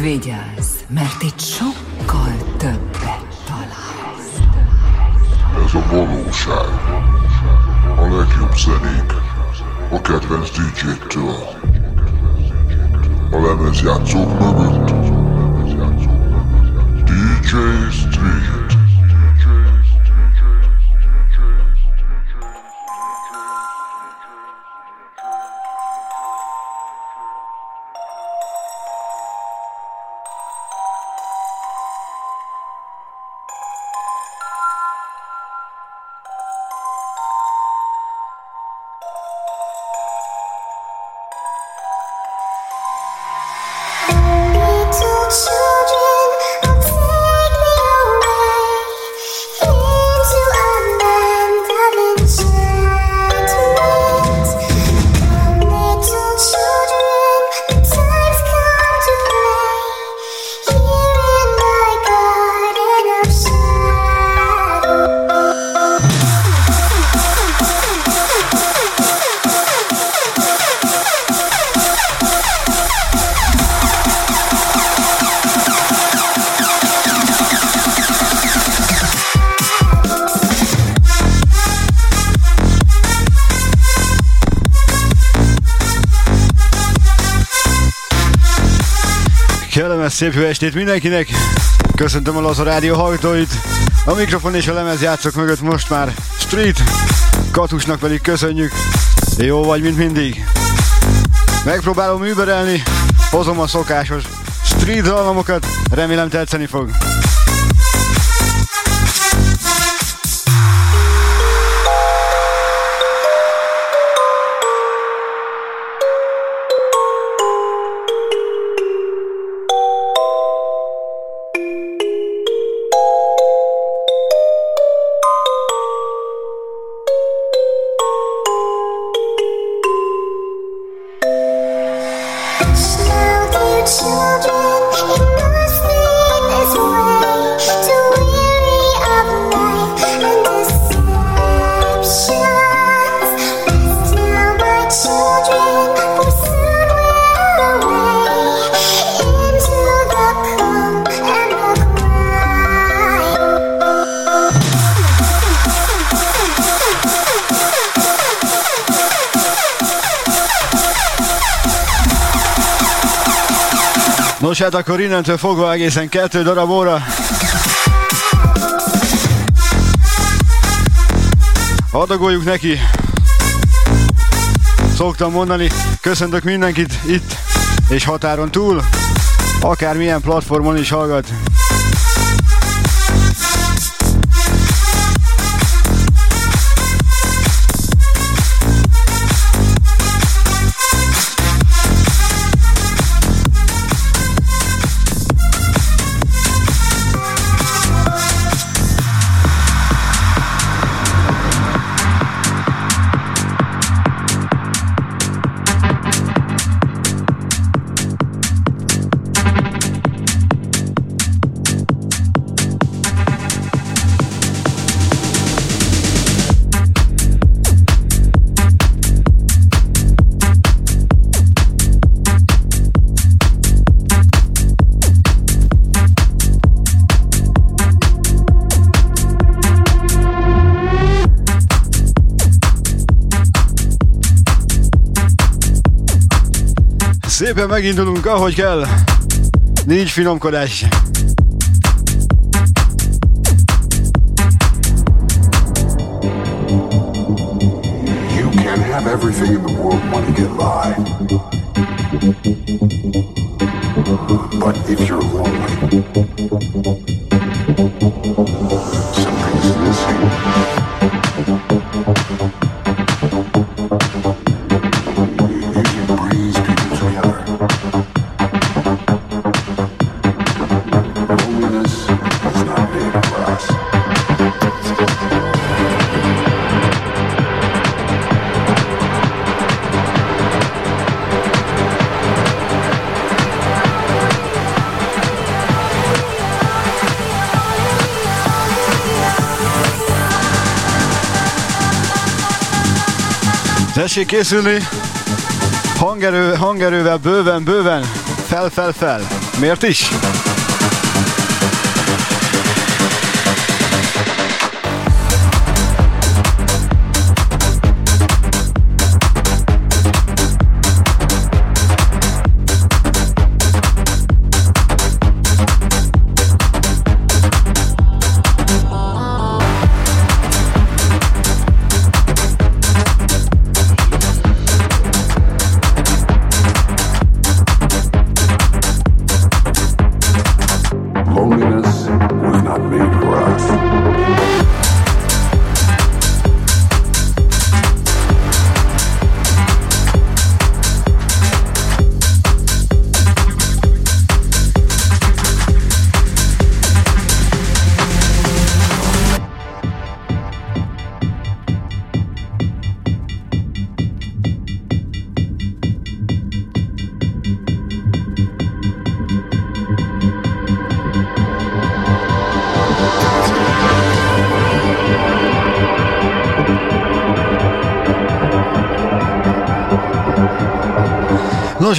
vigyázz, mert itt sokkal többet találsz. Ez a valóság. A legjobb zenék. A kedvenc DJ-től. A lemezjátszók mögött. DJ Street. Szép jó estét mindenkinek! Köszöntöm a Laza Rádió hallgatóit! A mikrofon és a lemez játszok mögött most már Street, Katusnak pedig köszönjük! Jó vagy, mint mindig! Megpróbálom überelni, hozom a szokásos street dalmamokat, remélem tetszeni fog. Nos hát akkor innentől fogva egészen kettő darab óra. Adagoljuk neki. Szoktam mondani, köszöntök mindenkit itt és határon túl, akármilyen platformon is hallgat. Szépen megindulunk, ahogy kell. Nincs finomkodás. You can have everything in the world you get by. But if you're lonely, Tessék készülni! Hangerő, hangerővel bőven, bőven, fel, fel, fel. Miért is?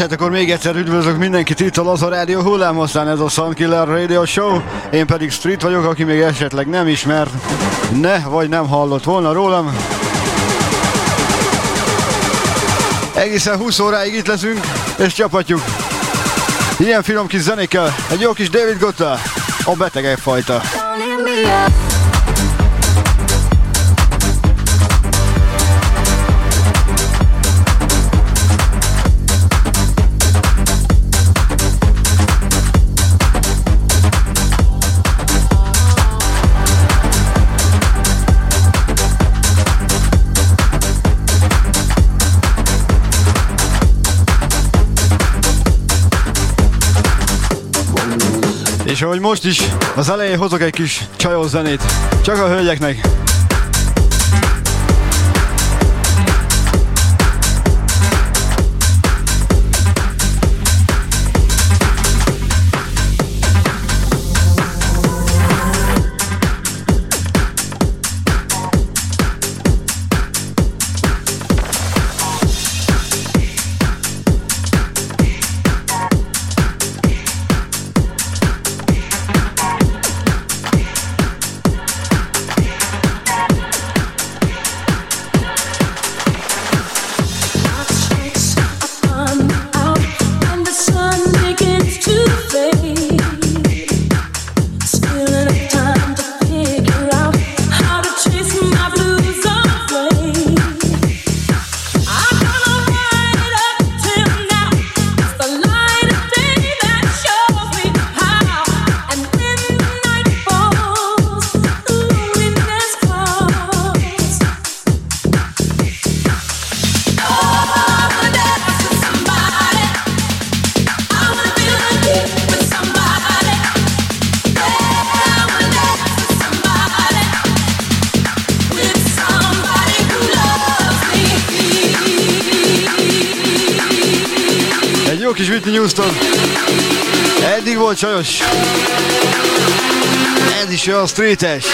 Hát akkor még egyszer üdvözlök mindenkit itt a Laza Rádió hullámosztán, ez a Sunkiller Radio Show. Én pedig Street vagyok, aki még esetleg nem ismer, ne vagy nem hallott volna rólam. Egészen 20 óráig itt leszünk, és csapatjuk. Ilyen finom kis zenékkel, egy jó kis David Gotta, a betegek fajta. Don't És ahogy most is, az elején hozok egy kis csajos zenét, csak a hölgyeknek. Csajos. Ez is olyan streetes.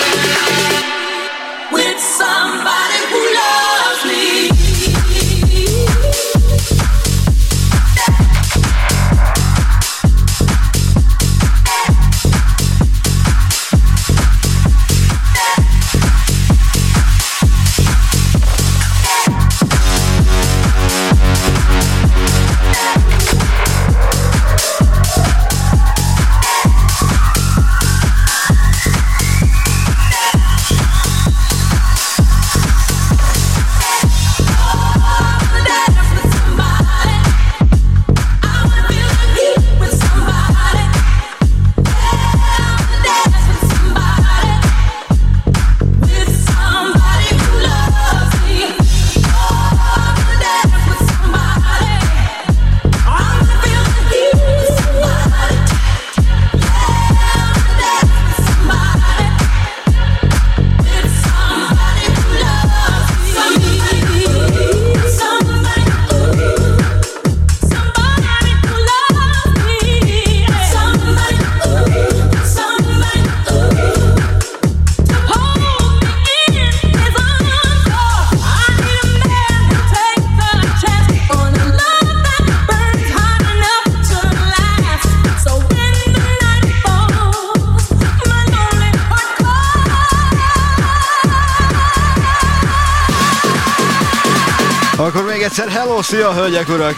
Szia hölgyek, urak!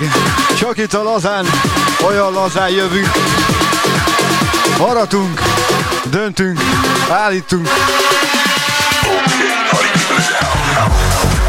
Csak itt a lazán, olyan lazán jövünk. Haratunk, döntünk, állítunk. Jön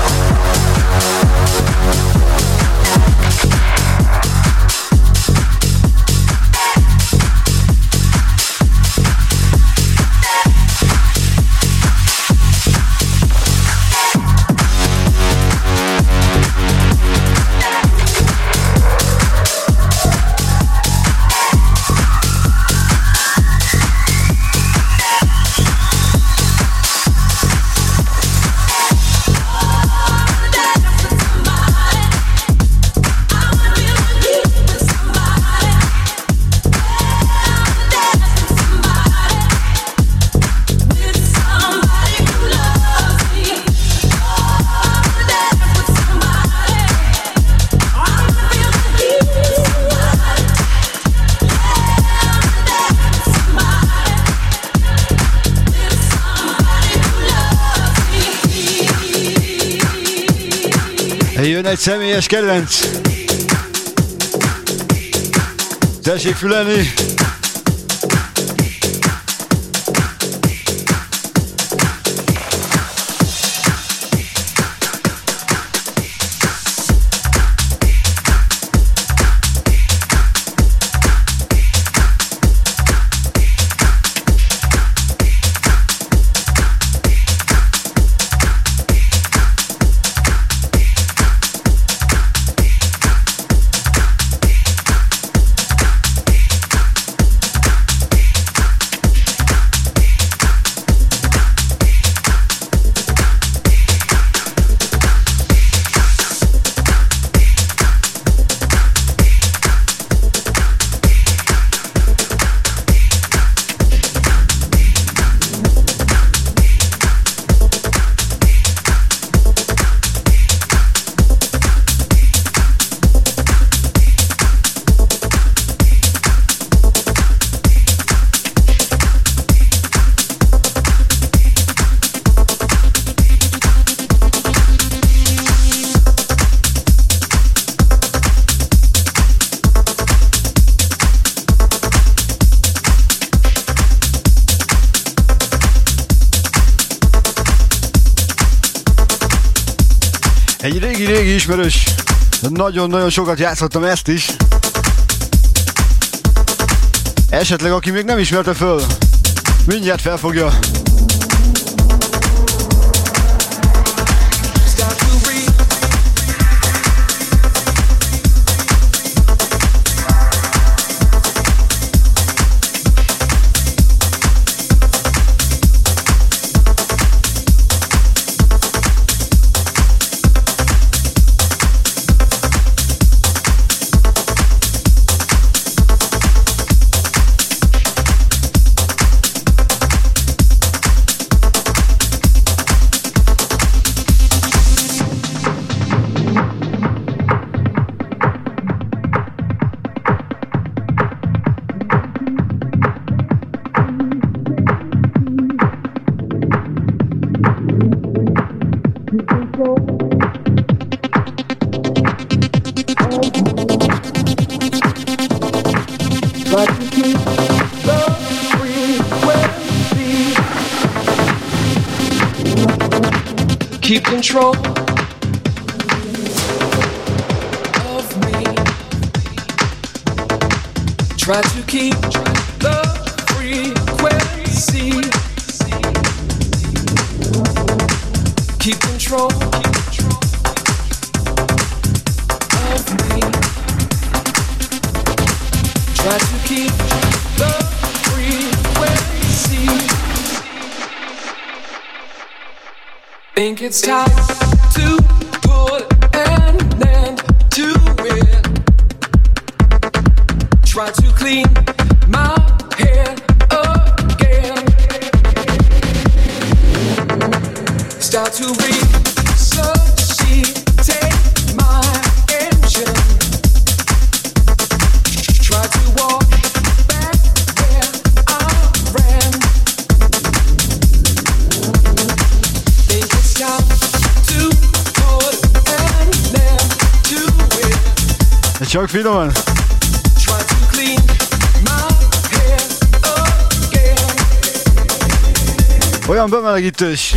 egy személyes kedvenc. Tessék fülelni. Ismerős. Nagyon-nagyon sokat játszottam ezt is. Esetleg aki még nem ismerte föl, mindjárt felfogja. It's time. Csak finoman. Olyan bemelegítős.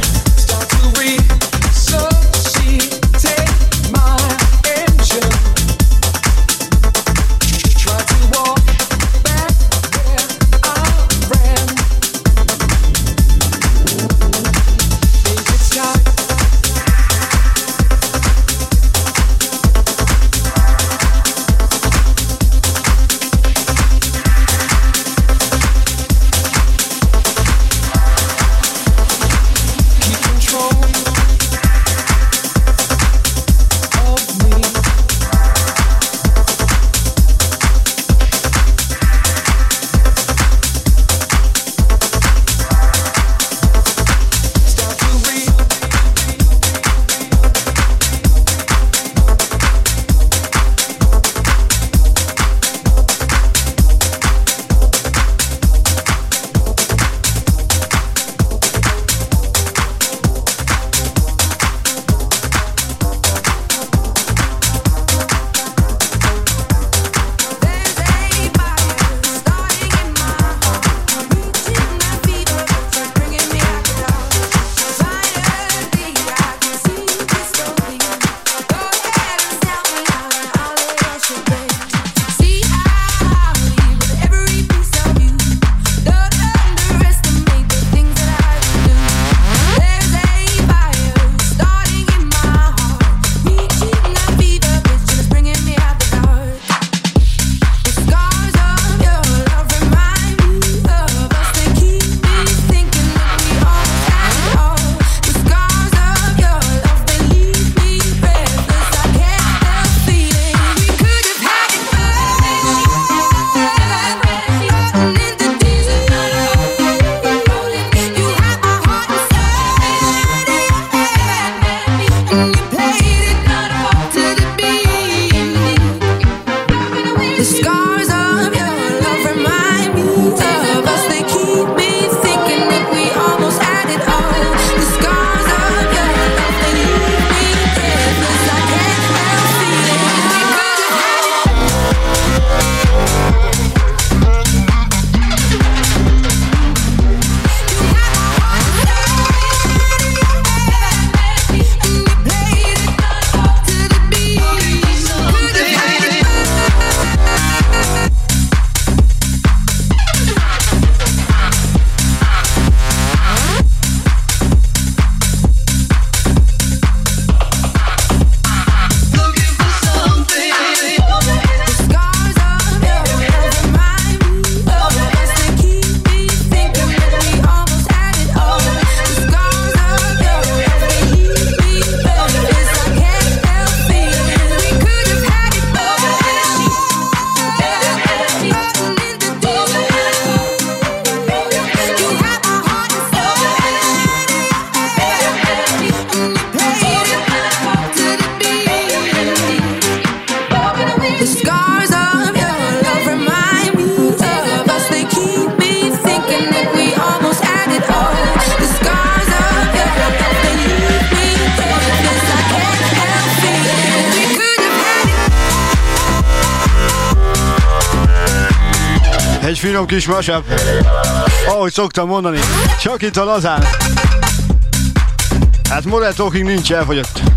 finom kis masab. Ahogy szoktam mondani, csak itt a lazán. Hát Morel Talking nincs elfogyott.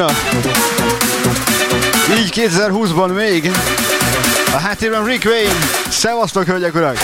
Martina. Így 2020-ban még. A háttérben Rick Wayne. Szevasztok, hölgyek, urak!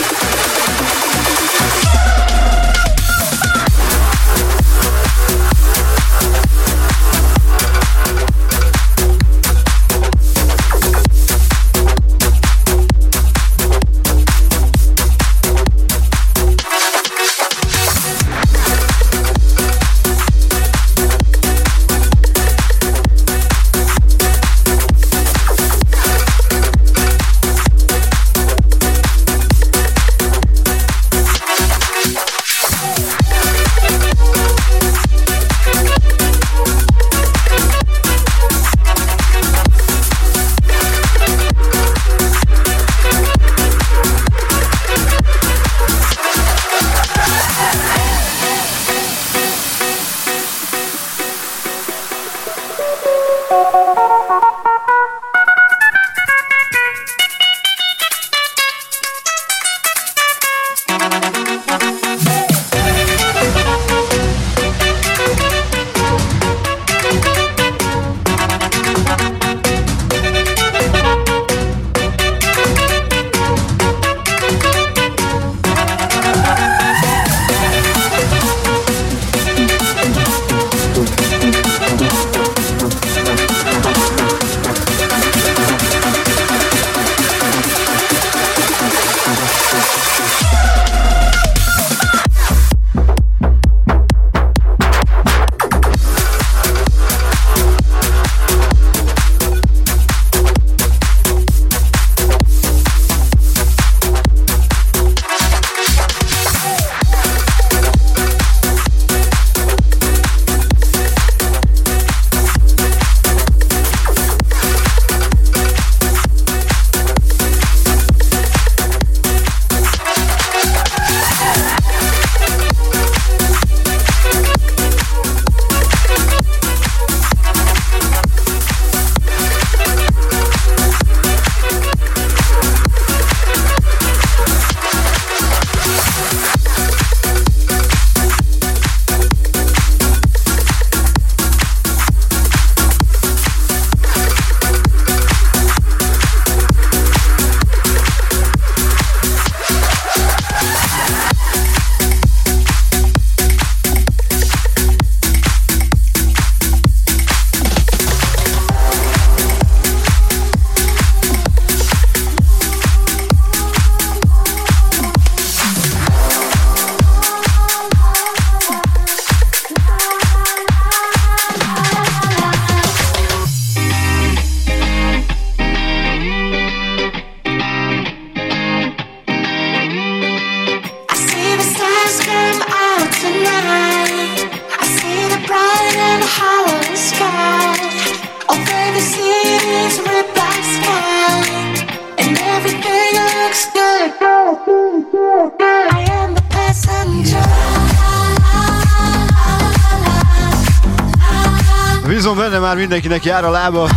akinek jár a lába.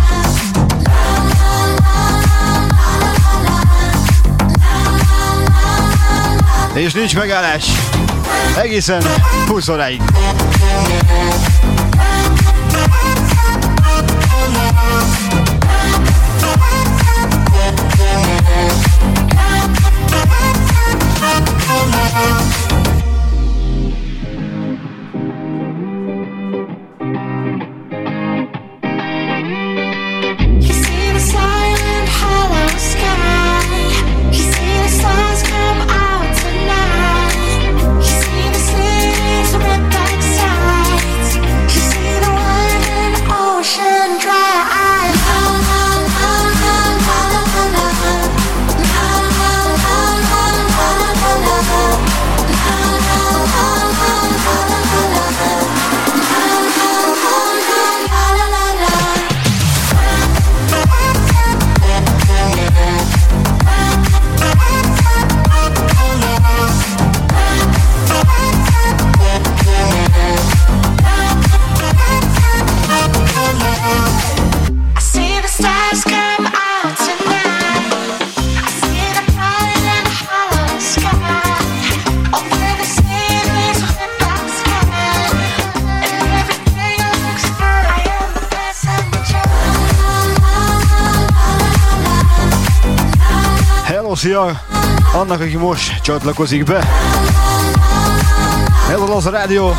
És nincs megállás. Egészen 20 óráig. annak, aki most csatlakozik be. Ez az a rádió,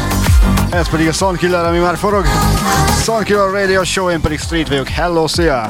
ez pedig a Soundkiller, ami már forog. Soundkiller Radio Show, én pedig Street vagyok. Hello, szia!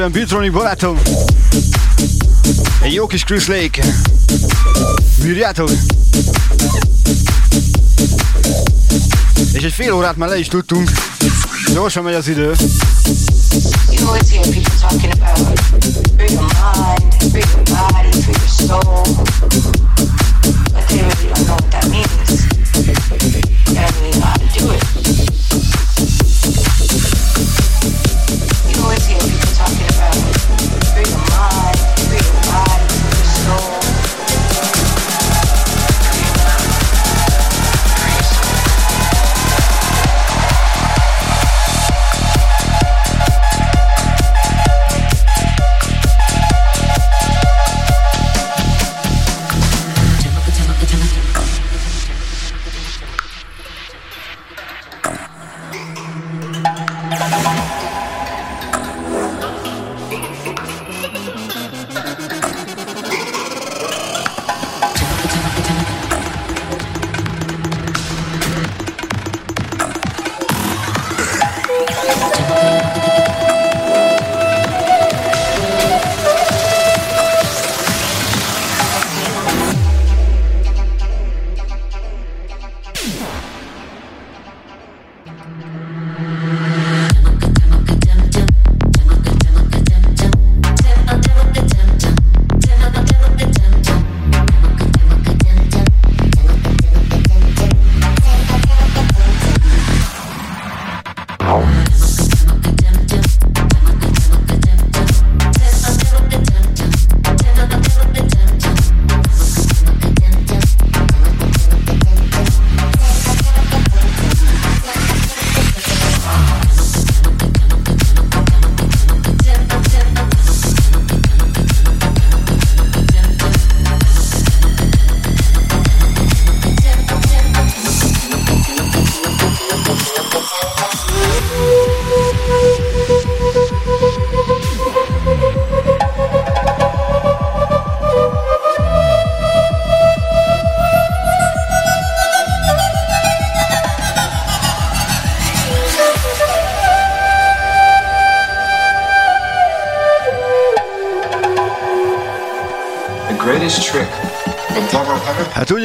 Üdvözlöm Biltroni barátom! Egy jó kis Chris Lake! Bírjátok? És egy fél órát már le is tudtunk. Gyorsan megy az idő. Jó,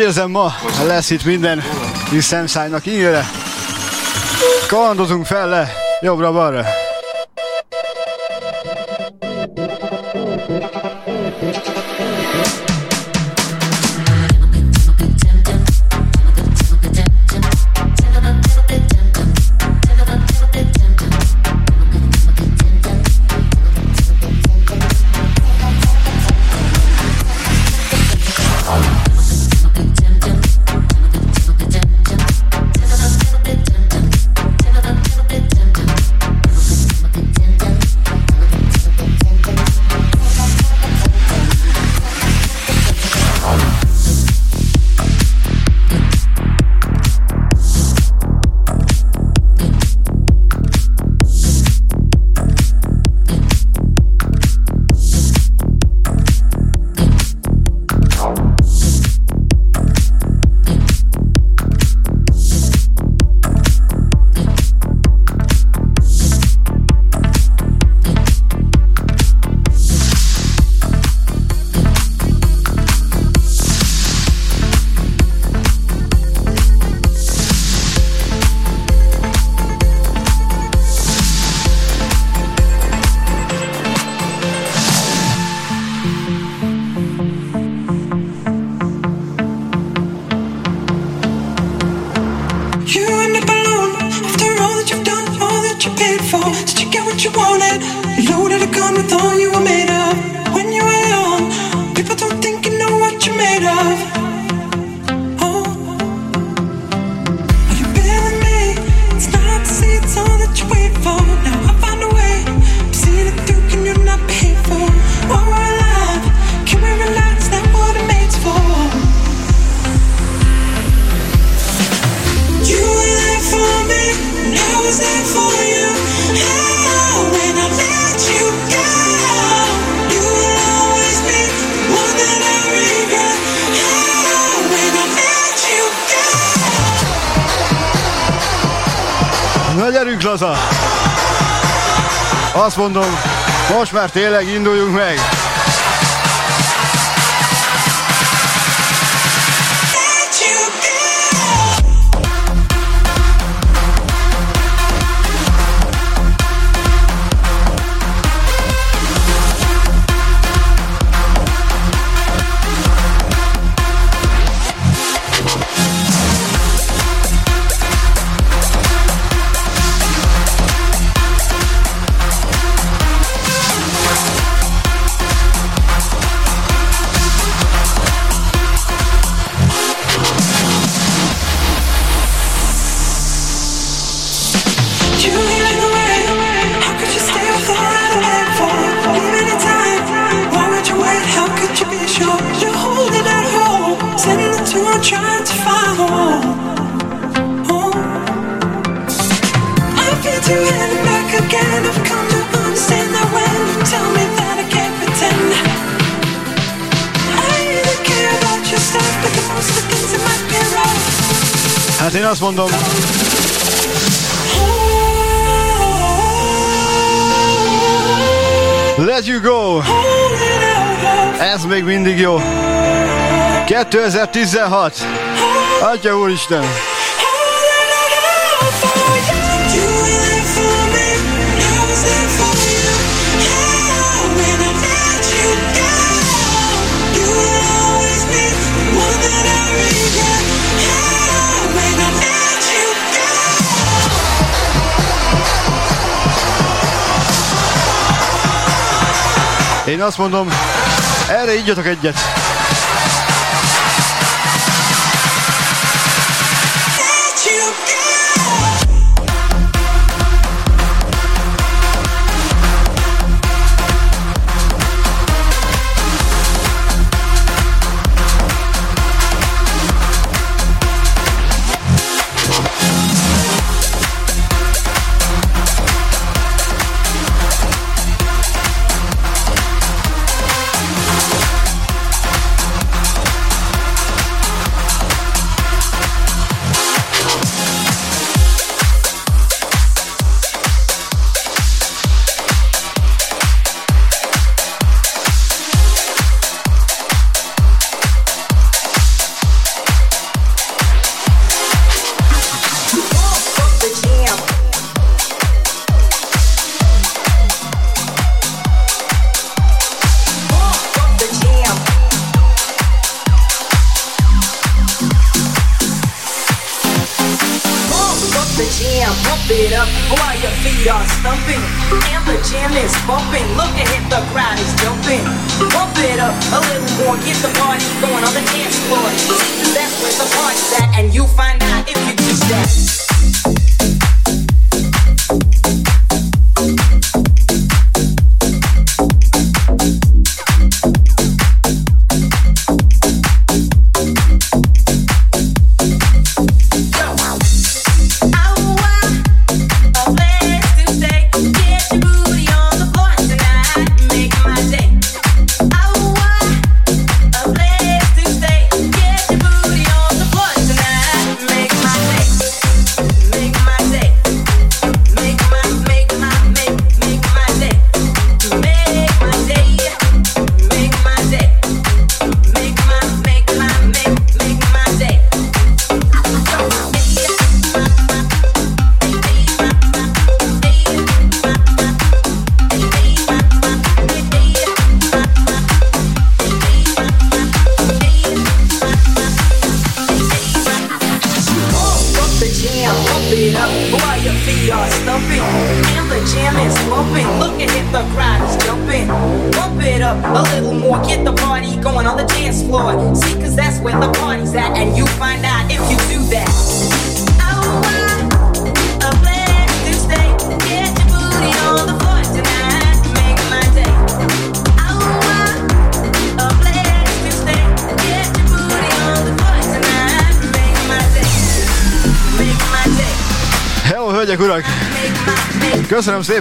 érzem, ma lesz itt minden, hiszen szemszájnak ígére. Kalandozunk fel le, jobbra-balra. tényleg induljunk 16. Atya úristen! Én azt mondom, erre így egyet.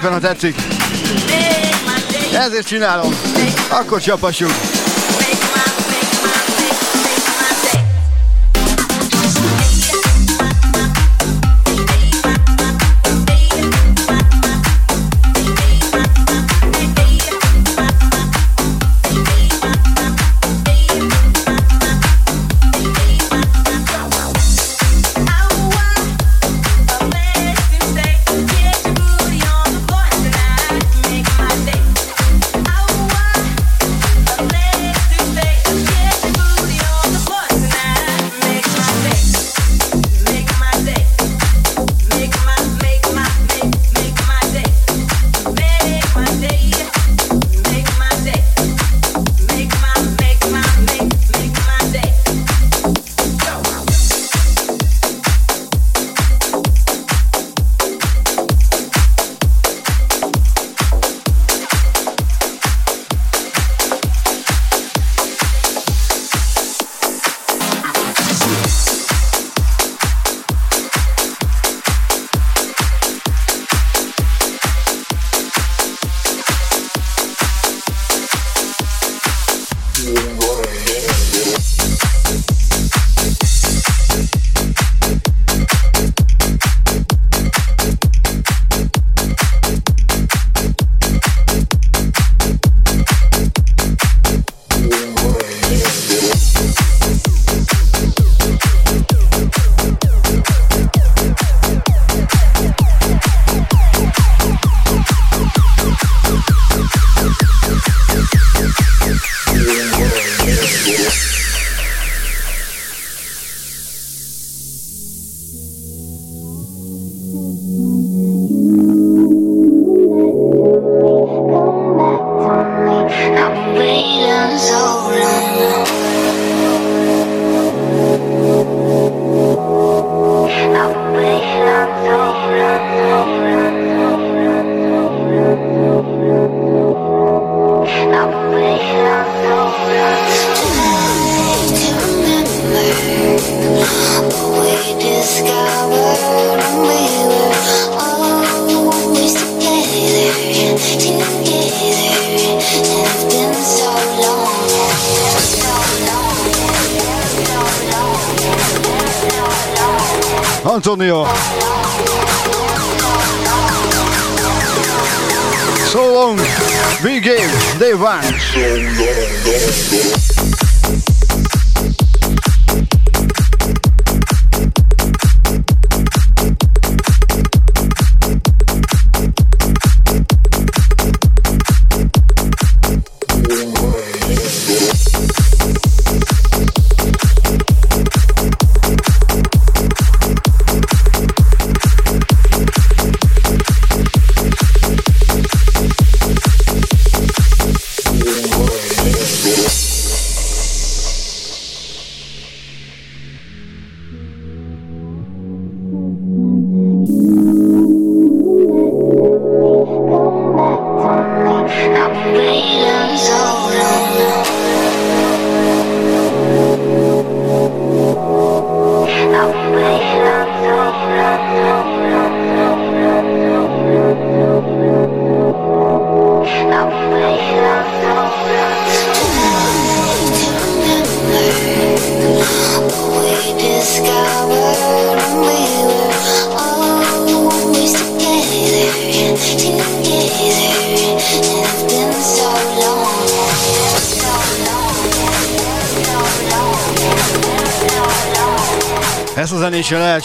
szépen, ha tetszik. Ezért csinálom. Akkor csapassuk.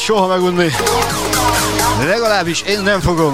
soha megunni. Legalábbis én nem fogom.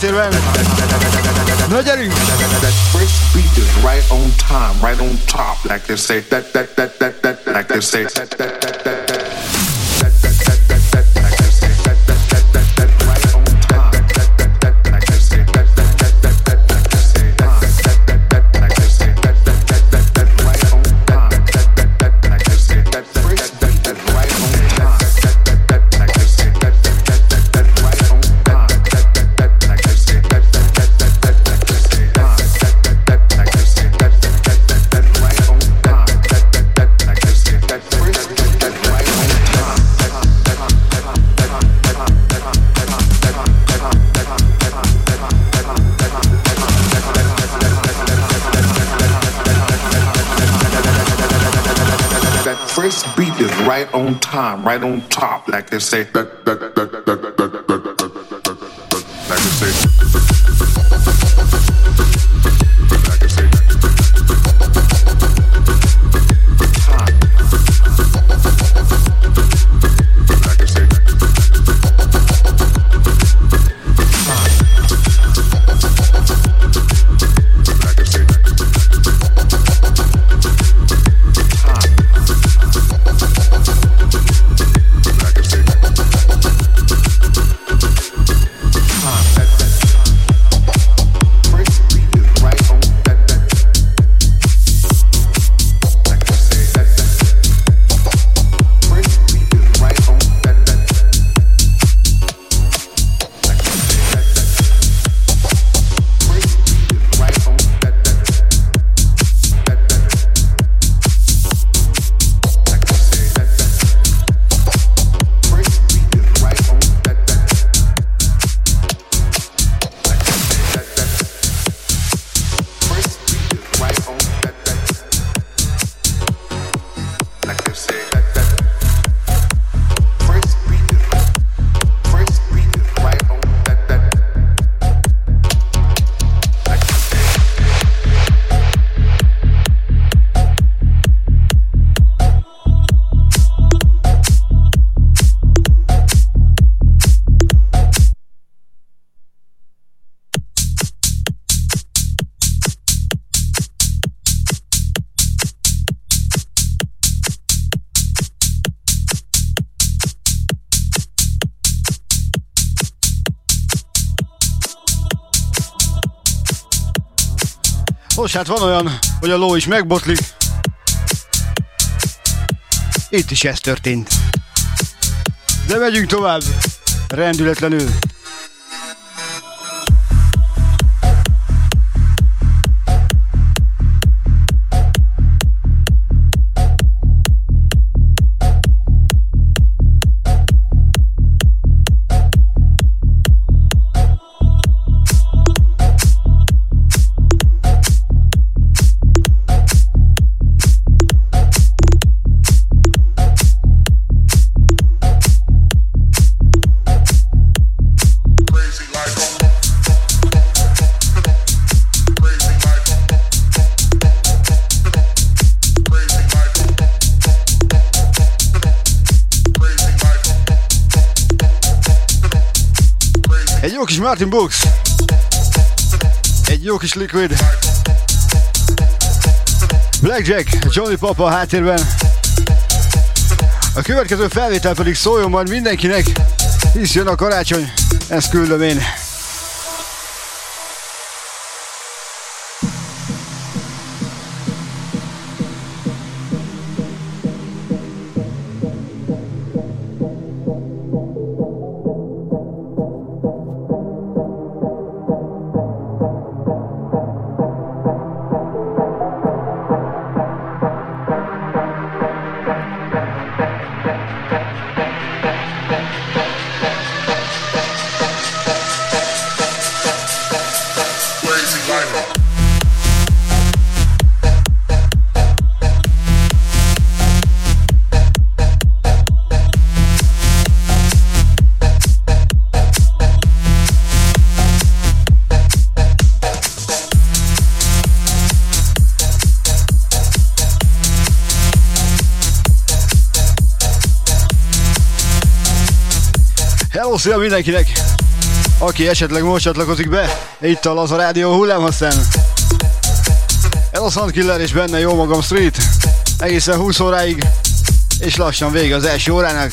Naturel. No, Jerry. First beat is right on time, right on top, like they say. That Most hát van olyan, hogy a ló is megbotlik. Itt is ez történt. De megyünk tovább. Rendületlenül. Kis Martin Books. Egy jó kis Liquid. Blackjack, Johnny Papa a háttérben. A következő felvétel pedig szóljon majd mindenkinek, hisz jön a karácsony. Ezt küldöm én. Szia mindenkinek! Aki esetleg most csatlakozik be, itt a Laza Rádió hullámhosszán. Hello, Soundkiller és benne jó magam Street. Egészen 20 óráig, és lassan vége az első órának.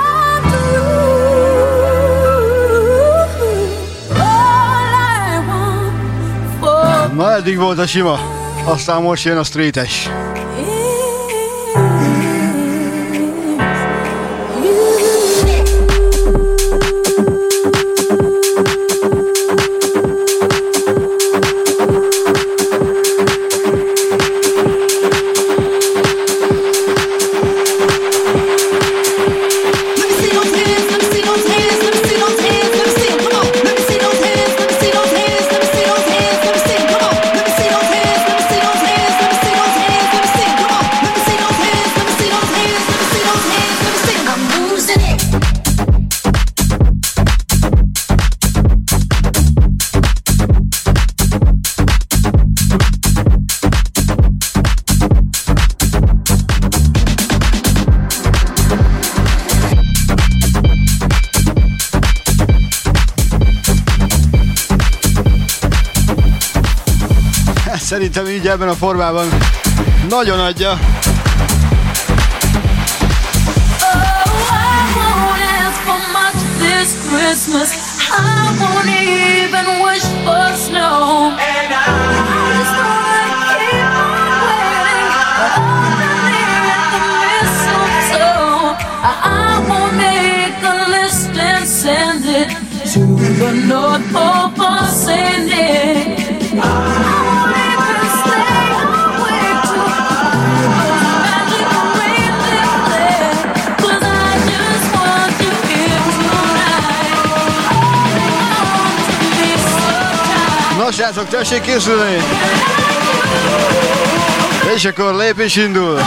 eddig volt a sima. Aztán most jön a streetes. Ebben a formában nagyon adja. Christmas. I won't even wish for snow. And I just wanna keep on waiting mistletoe. I won't make a list and send it to the North Na srácok, tessék készülni! És akkor lépés indul!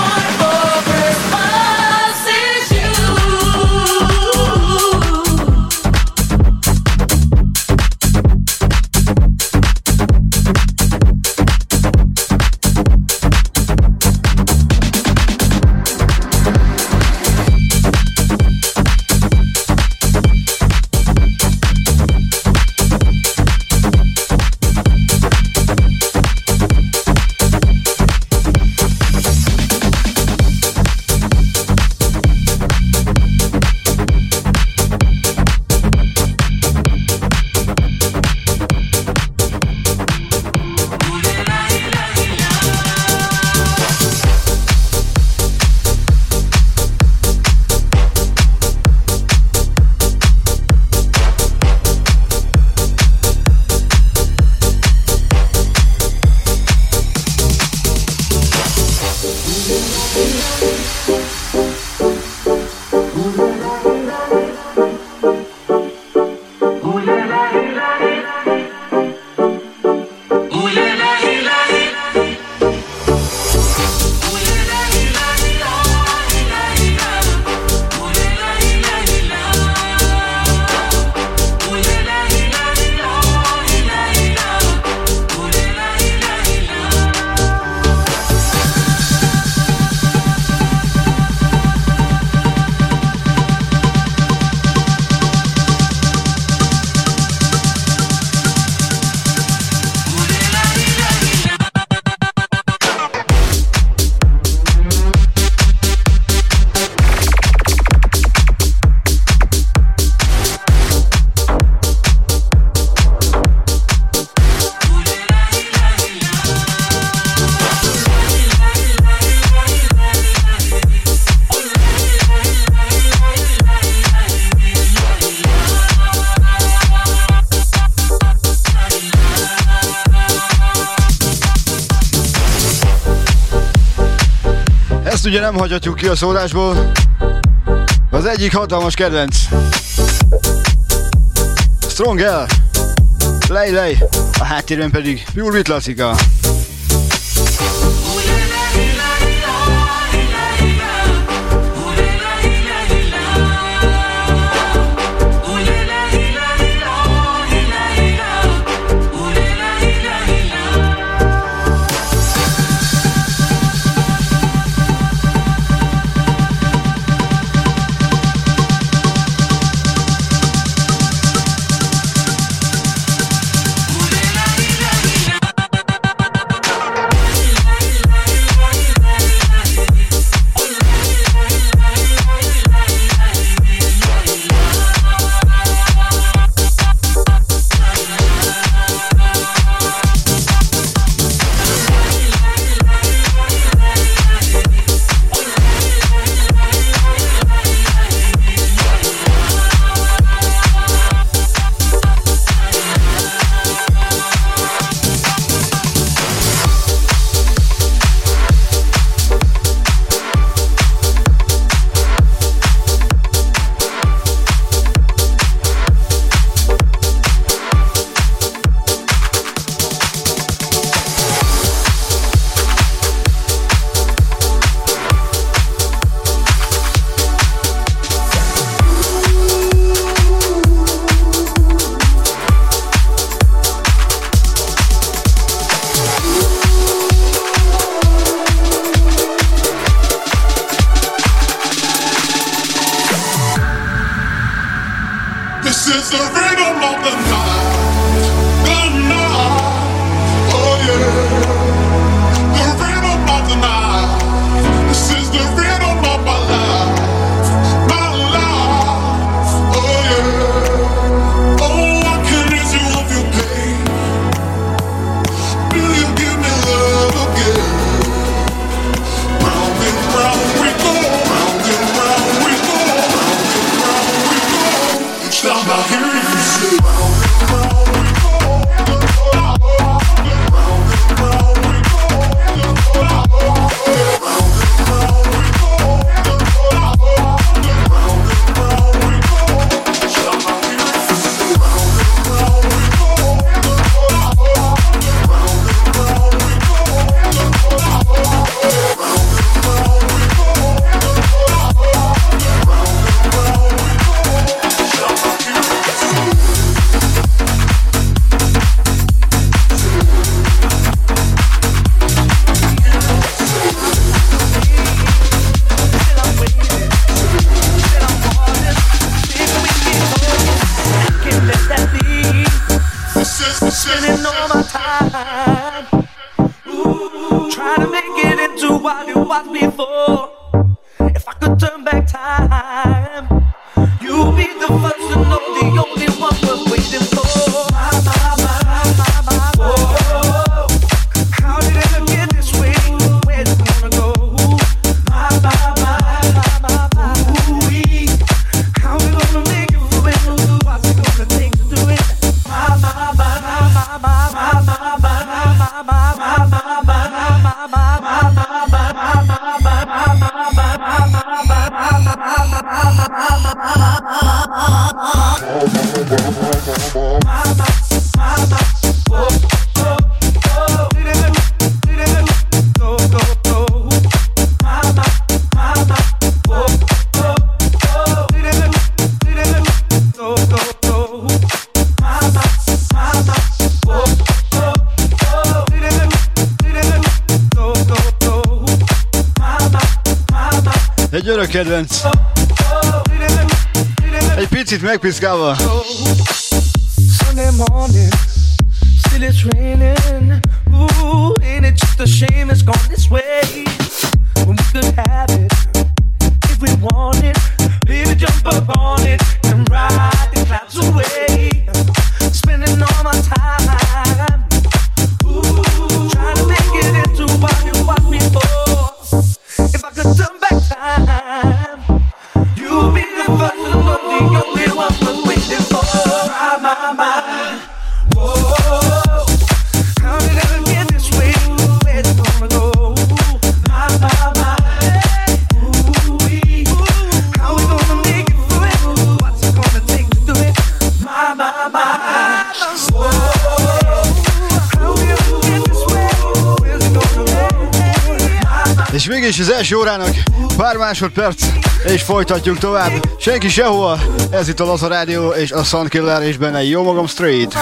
Ugye nem hagyhatjuk ki a szórásból. Az egyik hatalmas kedvenc. Strong L. Lej, lej. A háttérben pedig Pure Beat klasszika. É piscava. másodperc, és folytatjuk tovább. Senki sehol, ez itt a Laza Rádió, és a Sunkiller, és benne jó magam straight.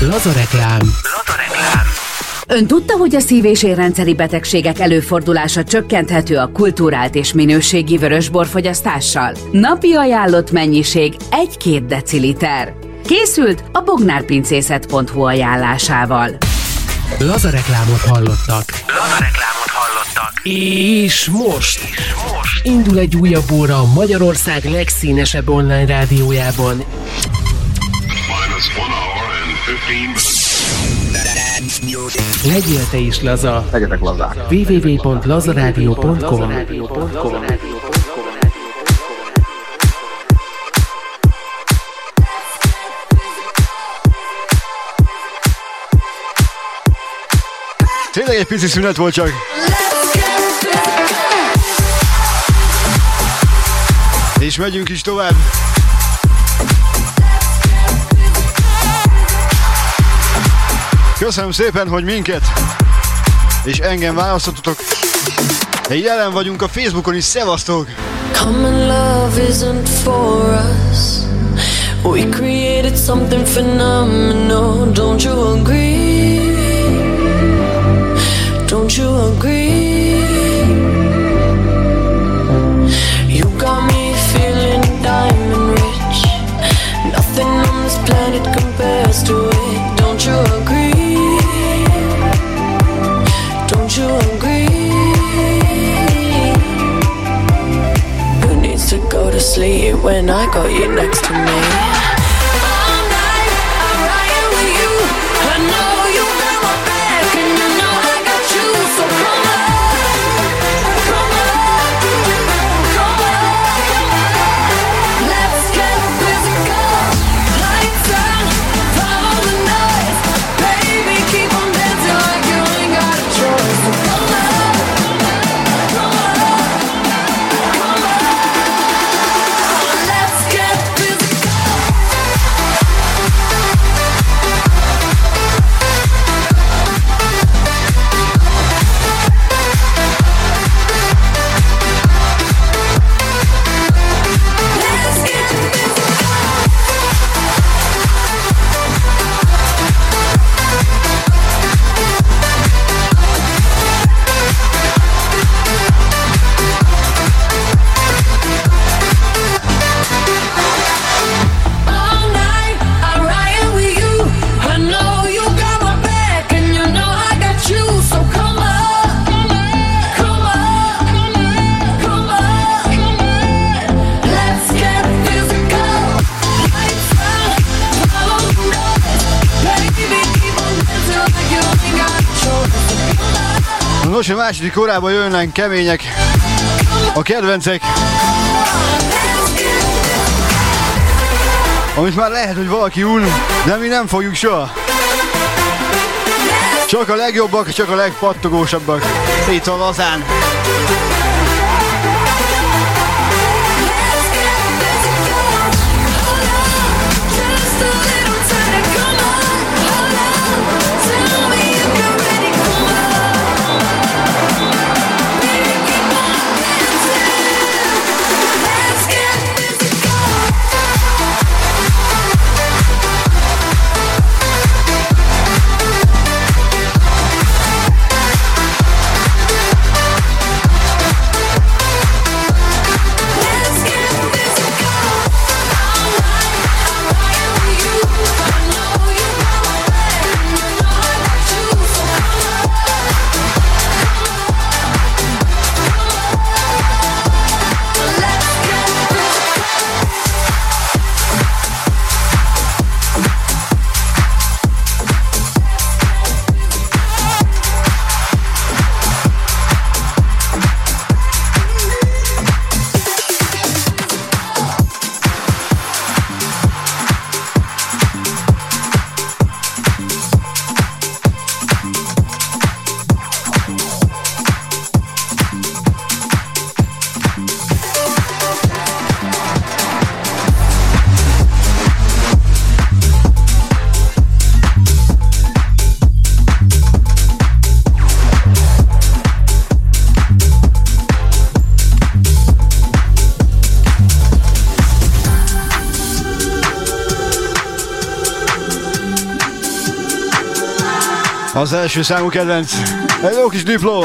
Laza reklám. Ön tudta, hogy a szív- és érrendszeri betegségek előfordulása csökkenthető a kultúrált és minőségi vörösborfogyasztással? Napi ajánlott mennyiség 1-2 deciliter. Készült bognárpincészet.hu ajánlásával. Laza reklámot hallottak. Laza reklámot hallottak. És most, és most indul egy újabb óra Magyarország legszínesebb online rádiójában. Legyél te is laza. Legyetek lazák. www.lazaradio.com egy pici szünet volt csak. És megyünk is tovább. Köszönöm szépen, hogy minket és engem választottatok. Jelen vagyunk a Facebookon is, szevasztok! Common love isn't for us We created something phenomenal, don't you agree? Don't you agree? You got me feeling diamond rich. Nothing on this planet compares to it. Don't you agree? Don't you agree? Who needs to go to sleep when I got you next to me? második órában jönnek kemények, a kedvencek, amit már lehet, hogy valaki un, de mi nem fogjuk soha. Csak a legjobbak, csak a legpattogósabbak. Itt a Lazán. Als je zou kent. En ook is Duplo.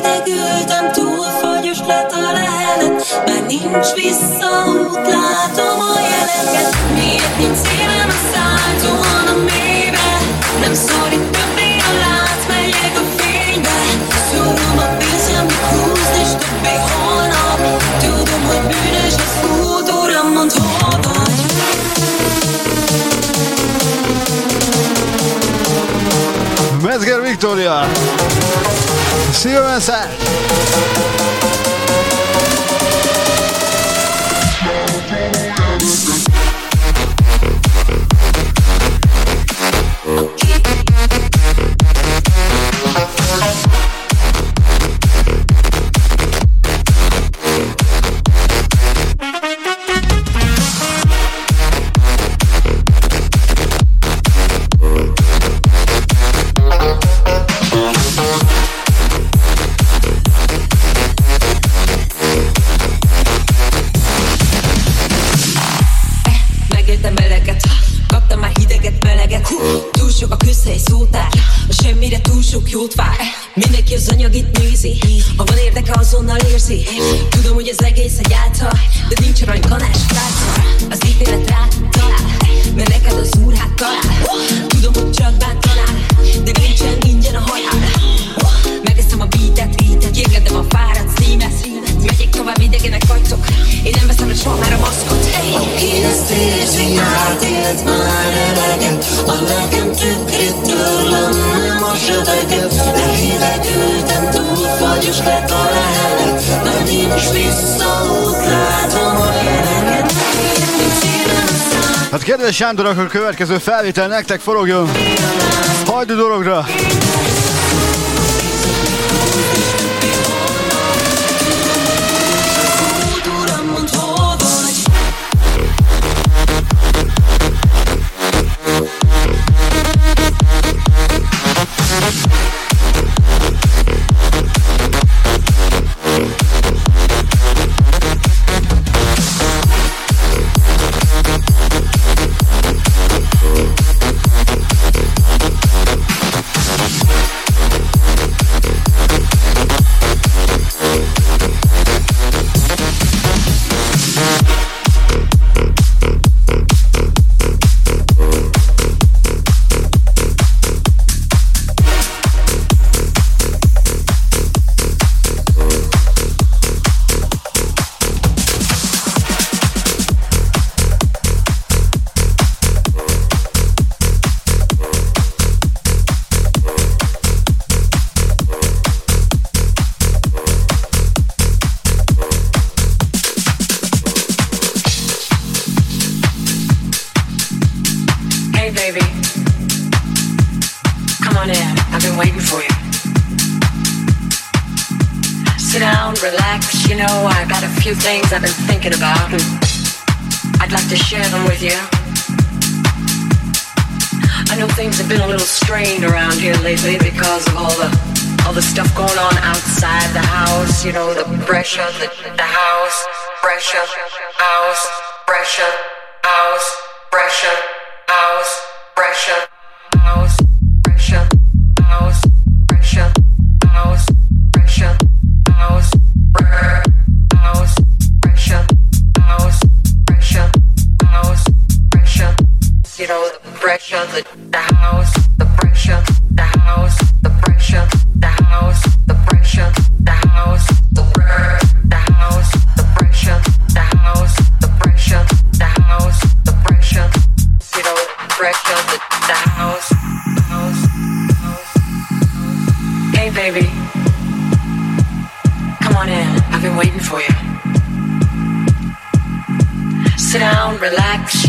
Jeleket Elhidegültem, túl fagyos lett a lehelet Már nincs visszaút, látom a jeleket. Miért nincs szívem a szálltóan a mélybe? Nem szorít többé a lát, megyek a fénybe. Szorom a pénzem, húzni, és többé holnap. Tudom, hogy bűnös az út, uram, mondd hol vagy! Segurança. Sándor, akkor a következő felvétel nektek forogjon! Hajdu dologra! Pressure, house, pressure, house, pressure, house, pressure, house, pressure, house, pressure, house, pressure, house, pressure, house. You know, the pressure, the house,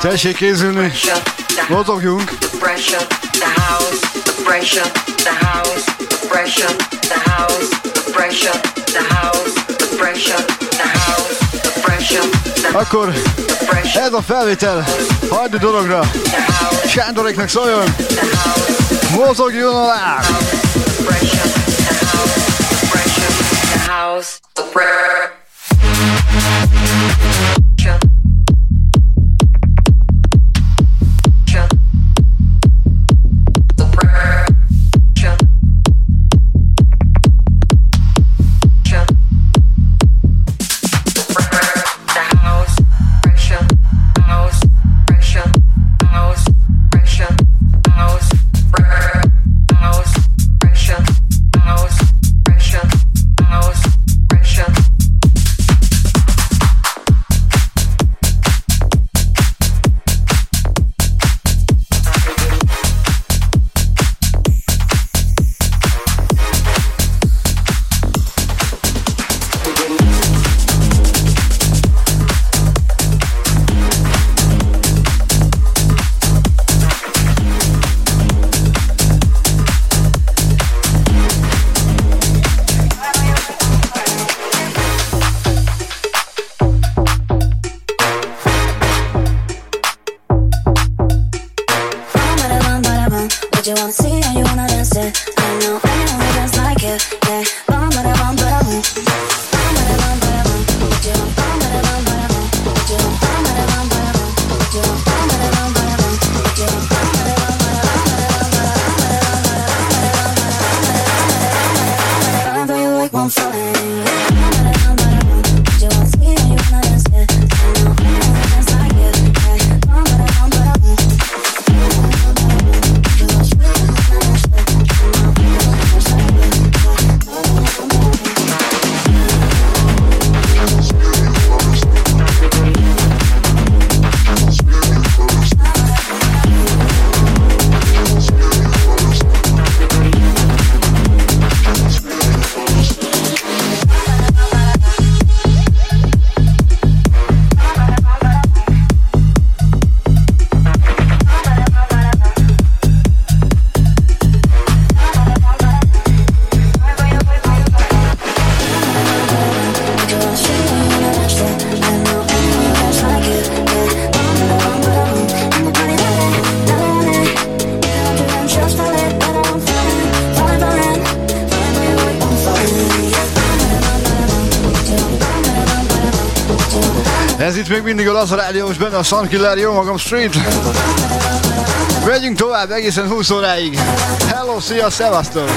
Tessék készülni, mozogjunk! Akkor ez a felvétel hagyd a dologra! Sándoréknak szóljon! Mozogjon a the house, the prayer. Thank itt még mindig a Laza Rádió, most benne a Sunkiller, jó magam Street. Megyünk tovább egészen 20 óráig. Hello, szia, szevasztok!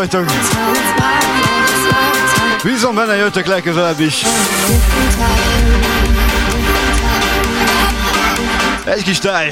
Vagytok. Bízom benne, jöttök legközelebb is. Egy kis táj.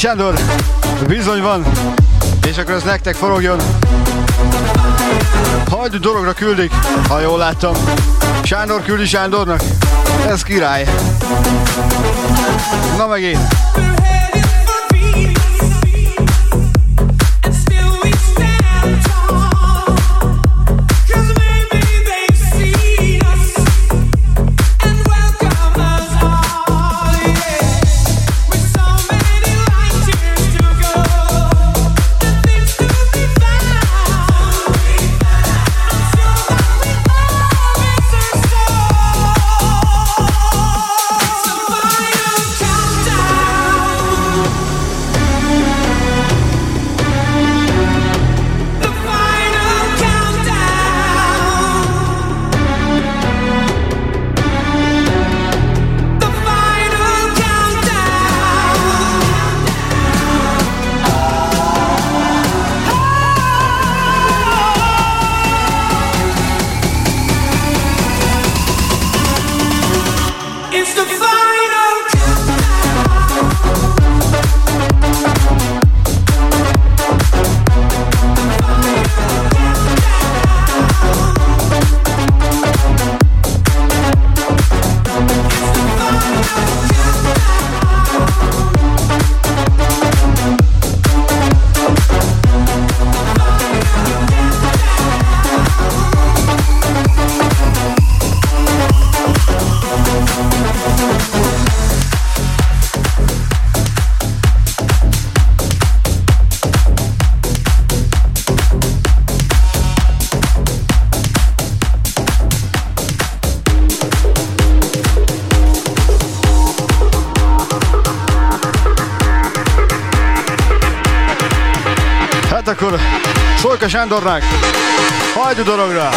Sándor, bizony van. És akkor ez nektek forogjon. Hajdú dologra küldik, ha jól láttam. Sándor küldi Sándornak. Ez király. Na megint. It's Sándornak. Hajdú dologra.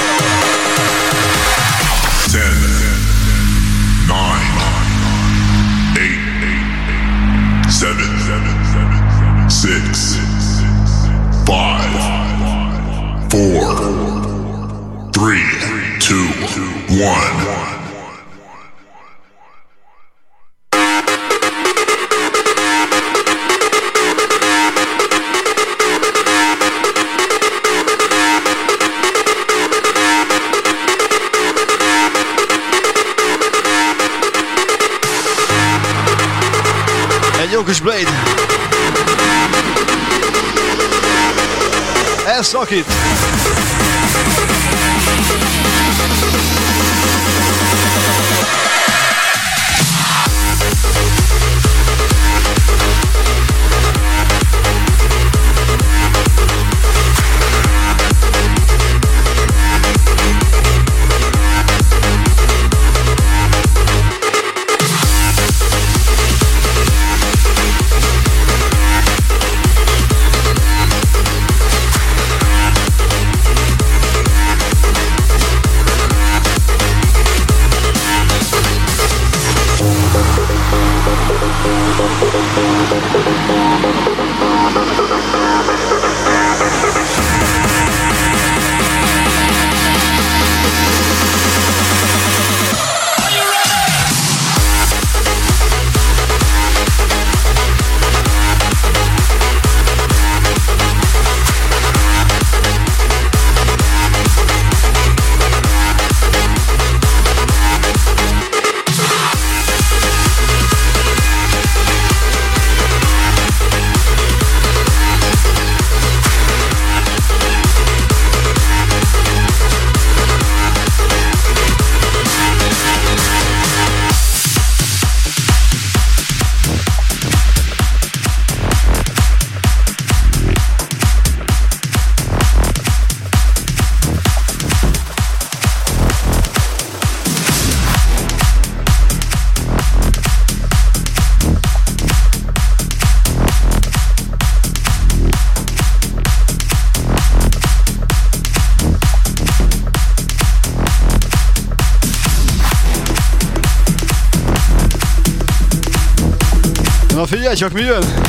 Csak, mi jön?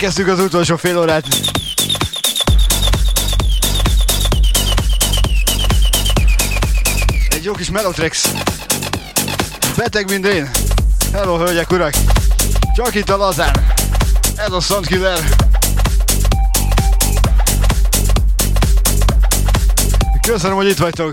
Megkezdtük az utolsó fél órát. Egy jó kis Melotrex. Beteg, mint én. Hello, hölgyek, urak. Csak itt a lazán. Ez a Soundkiller. Köszönöm, hogy itt vagytok.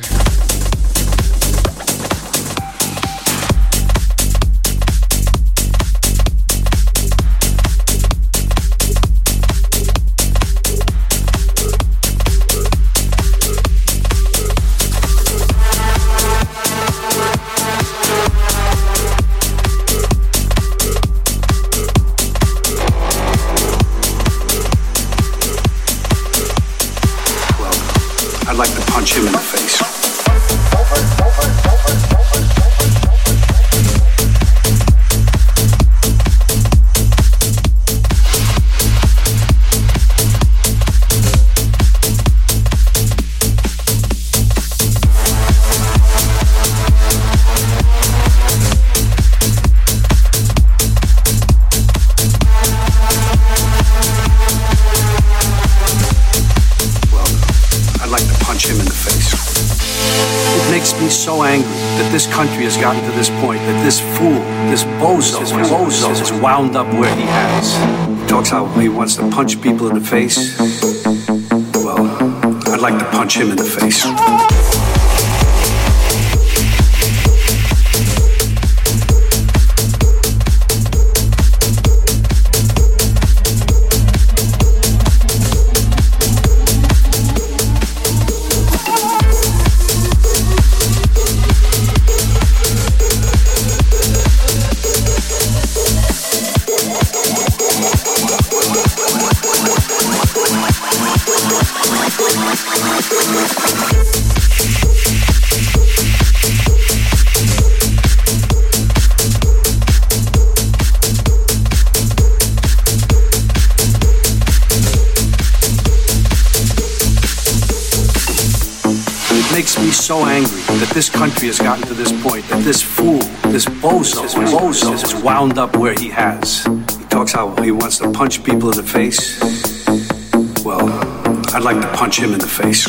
This point, that this fool, this bozo, this bozo is wound up where he has. He talks how he wants to punch people in the face. Well, I'd like to punch him in the face. So angry that this country has gotten to this point, that this fool, this bozo, this bozo is wound up where he has. He talks how he wants to punch people in the face. Well, I'd like to punch him in the face.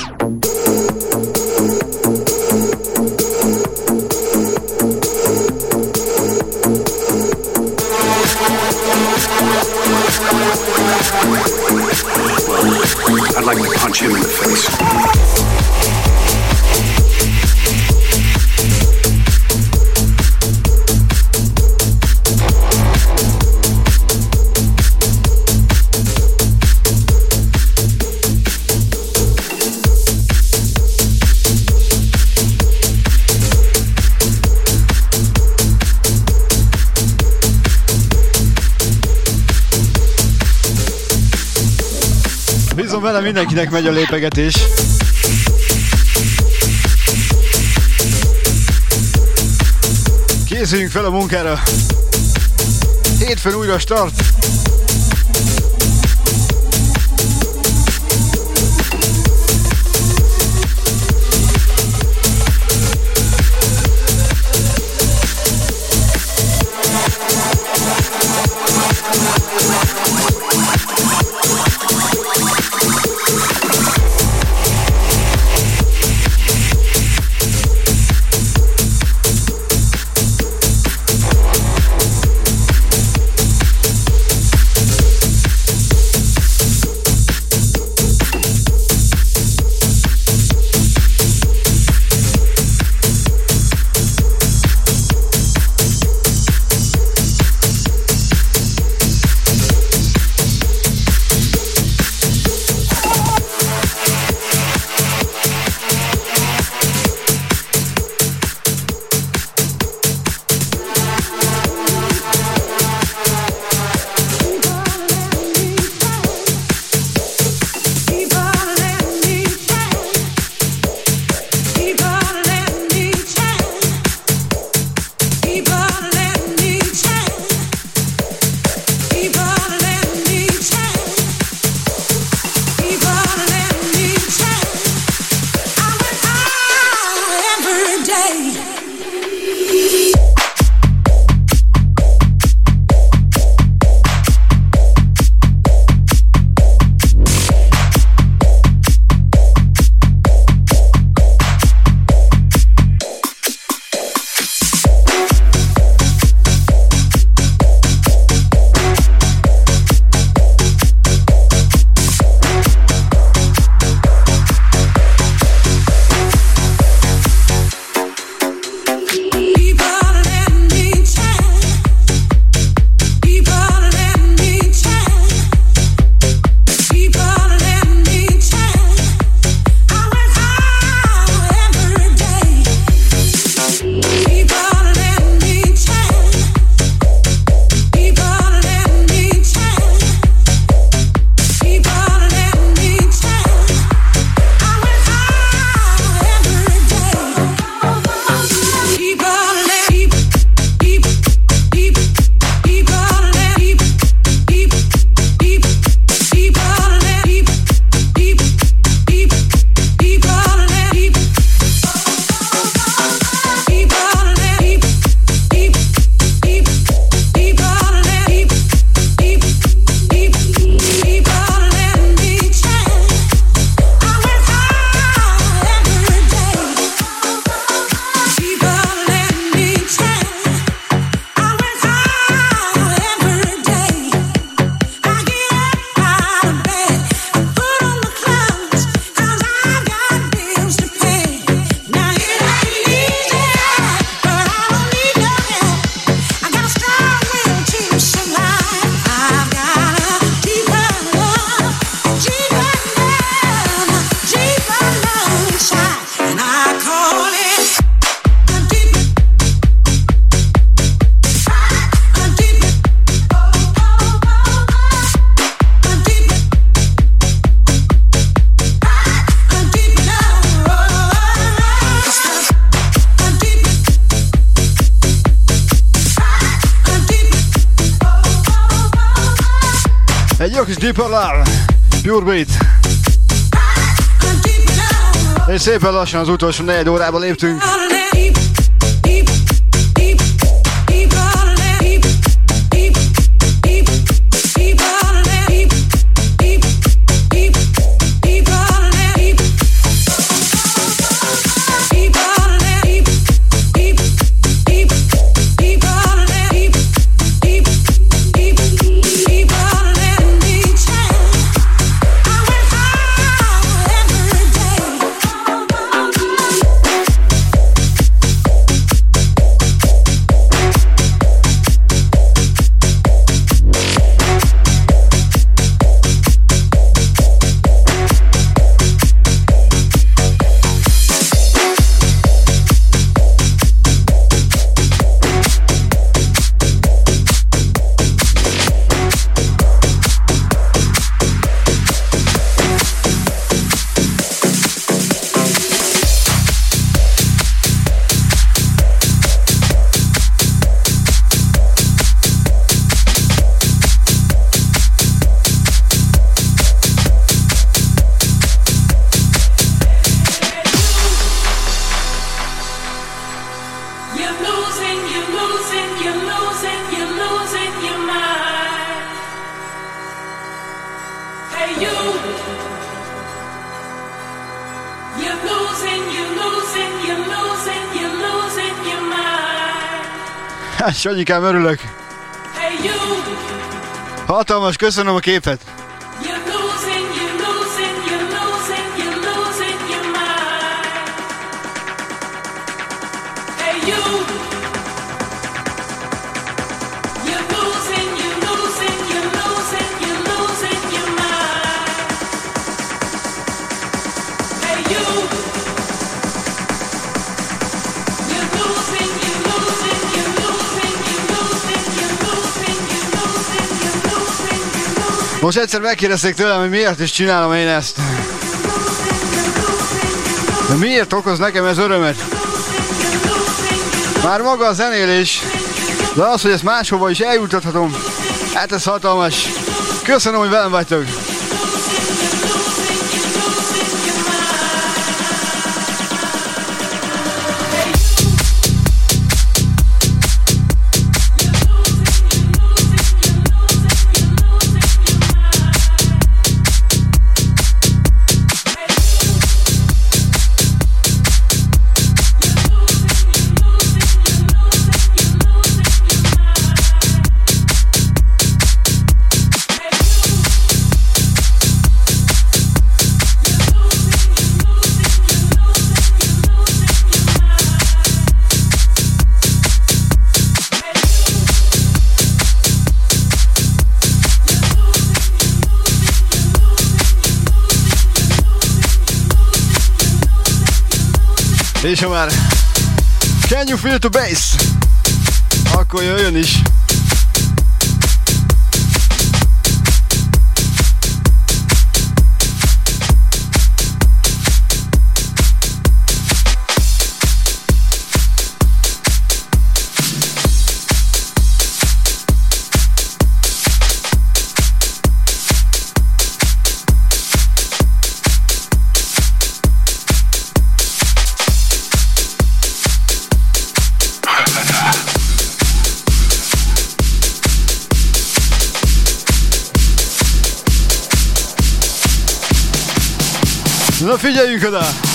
Mindenkinek megy a lépegetés. Készüljünk fel a munkára. Hétfőn újra start. Pure Beat. És szépen lassan az utolsó negyed órába léptünk. Sanyikám, örülök. Hatalmas, köszönöm a képet. Most egyszer megkérdezték tőlem, hogy miért is csinálom én ezt. De miért okoz nekem ez örömet? Már maga a zenélés, de az, hogy ezt máshova is eljutathatom, hát ez hatalmas. Köszönöm, hogy velem vagytok. És ha már Can you feel the bass? Akkor jöjjön is. Figyeljünk oda!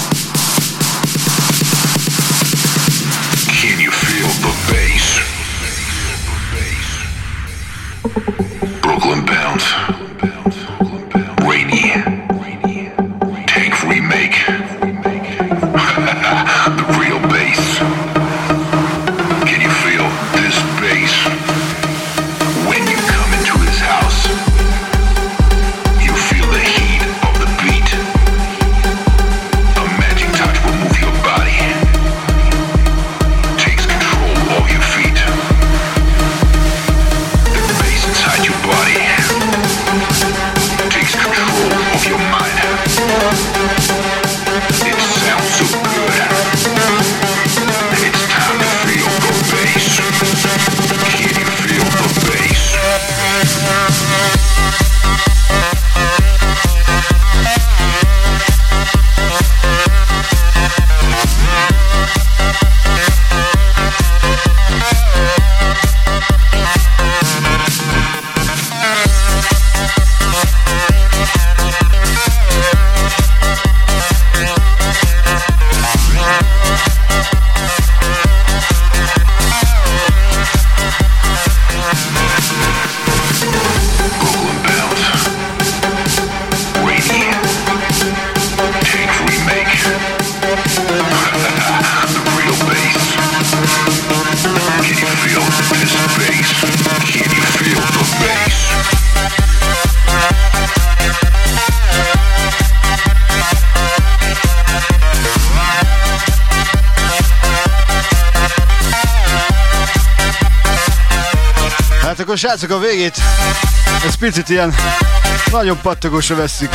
Srácok a végét. Ez picit ilyen nagyon pattogósra vesszük.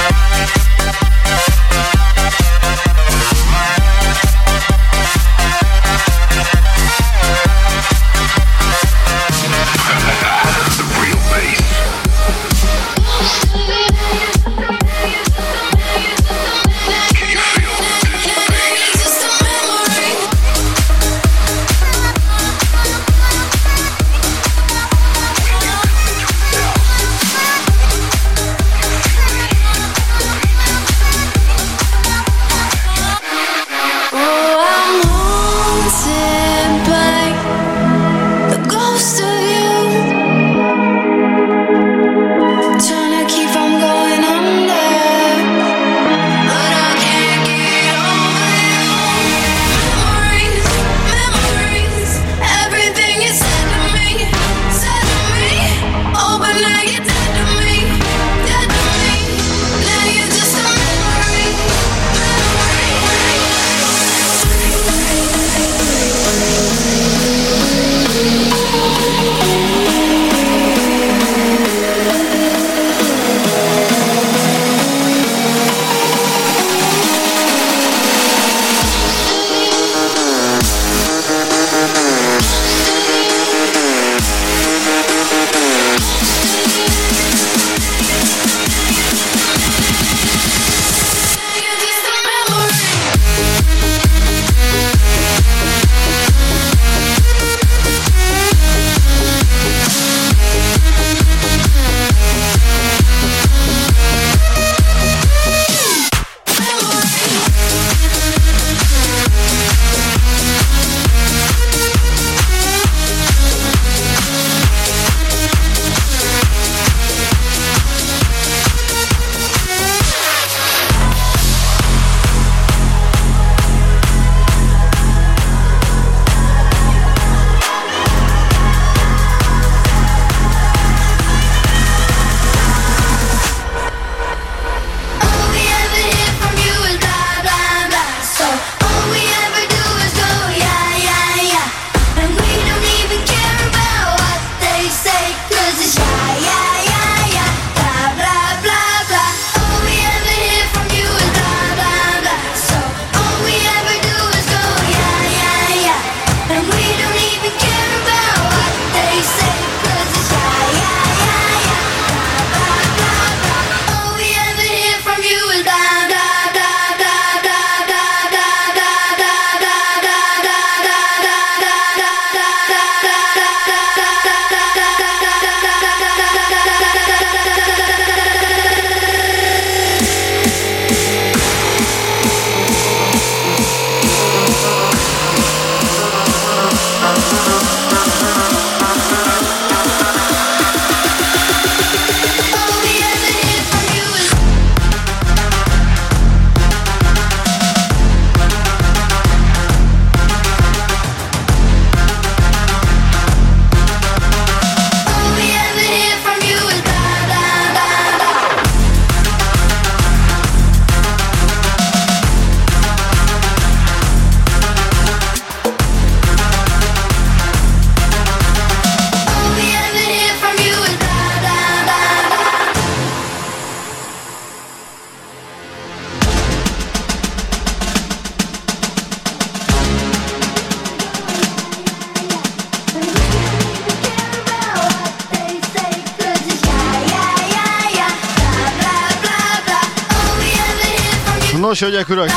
Hölgyek, urak,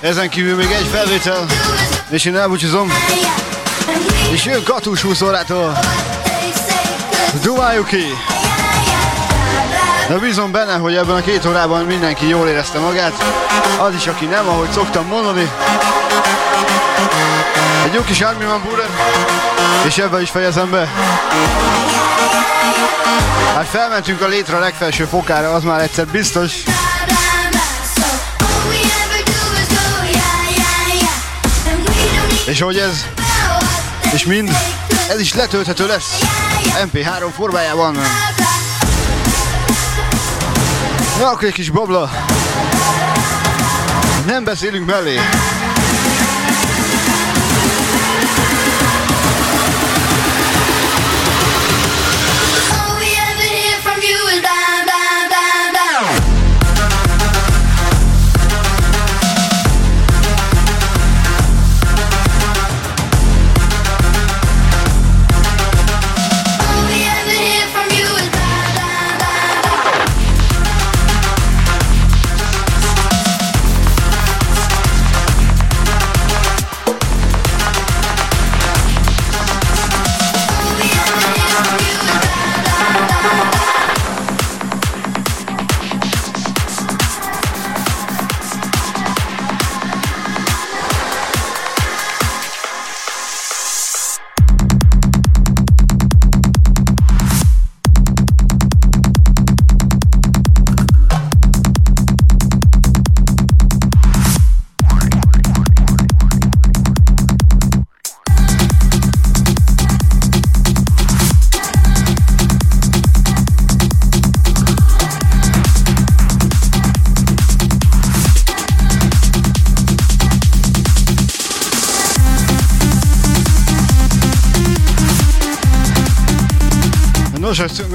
ezen kívül még egy felvétel, és én elbúcsúzom. És jön Katus 20 órától. Dumáljuk ki! De bízom benne, hogy ebben a két órában mindenki jól érezte magát. Az is, aki nem, ahogy szoktam mondani. Egy jó kis Armin van és ebben is fejezem be. Hát felmentünk a létre legfelső fokára, az már egyszer biztos. És hogy ez, és mind, ez is letölthető lesz MP3 formájában. Na akkor egy kis babla. Nem beszélünk mellé.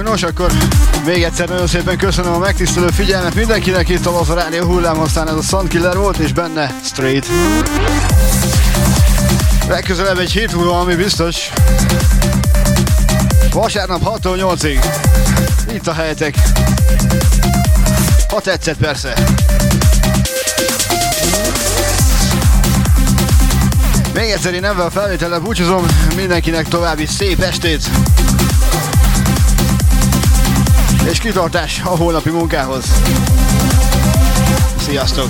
Nos, akkor még egyszer nagyon szépen köszönöm a megtisztelő figyelmet mindenkinek itt a Laza Rádió hullám, aztán ez a Sunkiller volt, és benne Straight. Legközelebb egy hét múlva, ami biztos. Vasárnap 6-tól 8-ig. Itt a helyetek. Ha tetszett persze. Még egyszer én ebben a felvétellel búcsúzom, mindenkinek további szép estét! És kitartás a holnapi munkához. Sziasztok!